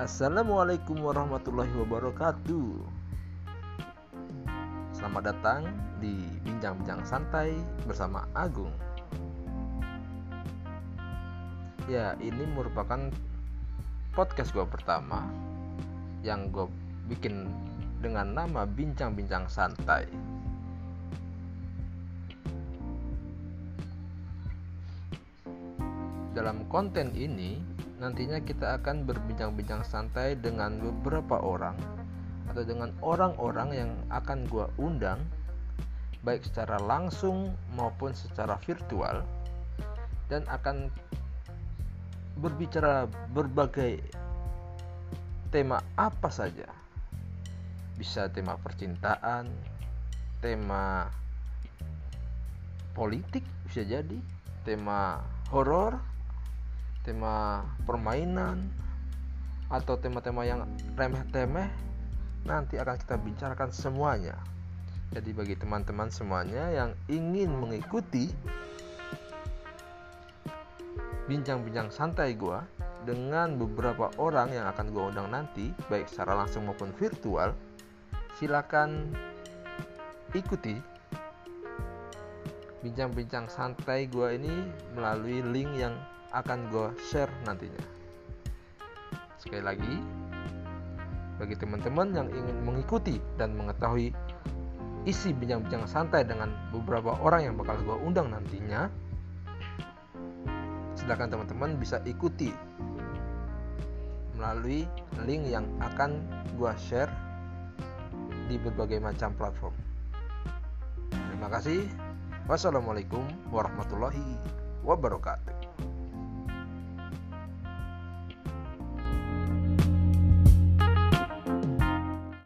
Assalamualaikum warahmatullahi wabarakatuh. Selamat datang di Bincang-Bincang Santai bersama Agung. Ya ini merupakan podcast gue pertama Yang gue bikin dengan nama Bincang-Bincang Santai. Dalam konten ini nantinya kita akan berbincang-bincang santai dengan beberapa orang atau dengan orang-orang yang akan gue undang baik secara langsung maupun secara virtual dan akan berbicara berbagai tema apa saja. Bisa tema percintaan tema politik bisa jadi tema horor tema permainan atau tema-tema yang remeh-temeh nanti akan kita bicarakan semuanya. Jadi bagi teman-teman semuanya yang ingin mengikuti bincang-bincang santai gue dengan beberapa orang yang akan gue undang nanti, baik secara langsung maupun virtual, silakan ikuti bincang-bincang santai gue ini melalui link yang akan gue share nantinya. Sekali lagi bagi teman-teman yang ingin mengikuti dan mengetahui isi bincang-bincang santai dengan beberapa orang yang bakal gue undang nantinya silahkan teman-teman bisa ikuti melalui link yang akan gue share di berbagai macam platform. Terima kasih. Wassalamualaikum warahmatullahi wabarakatuh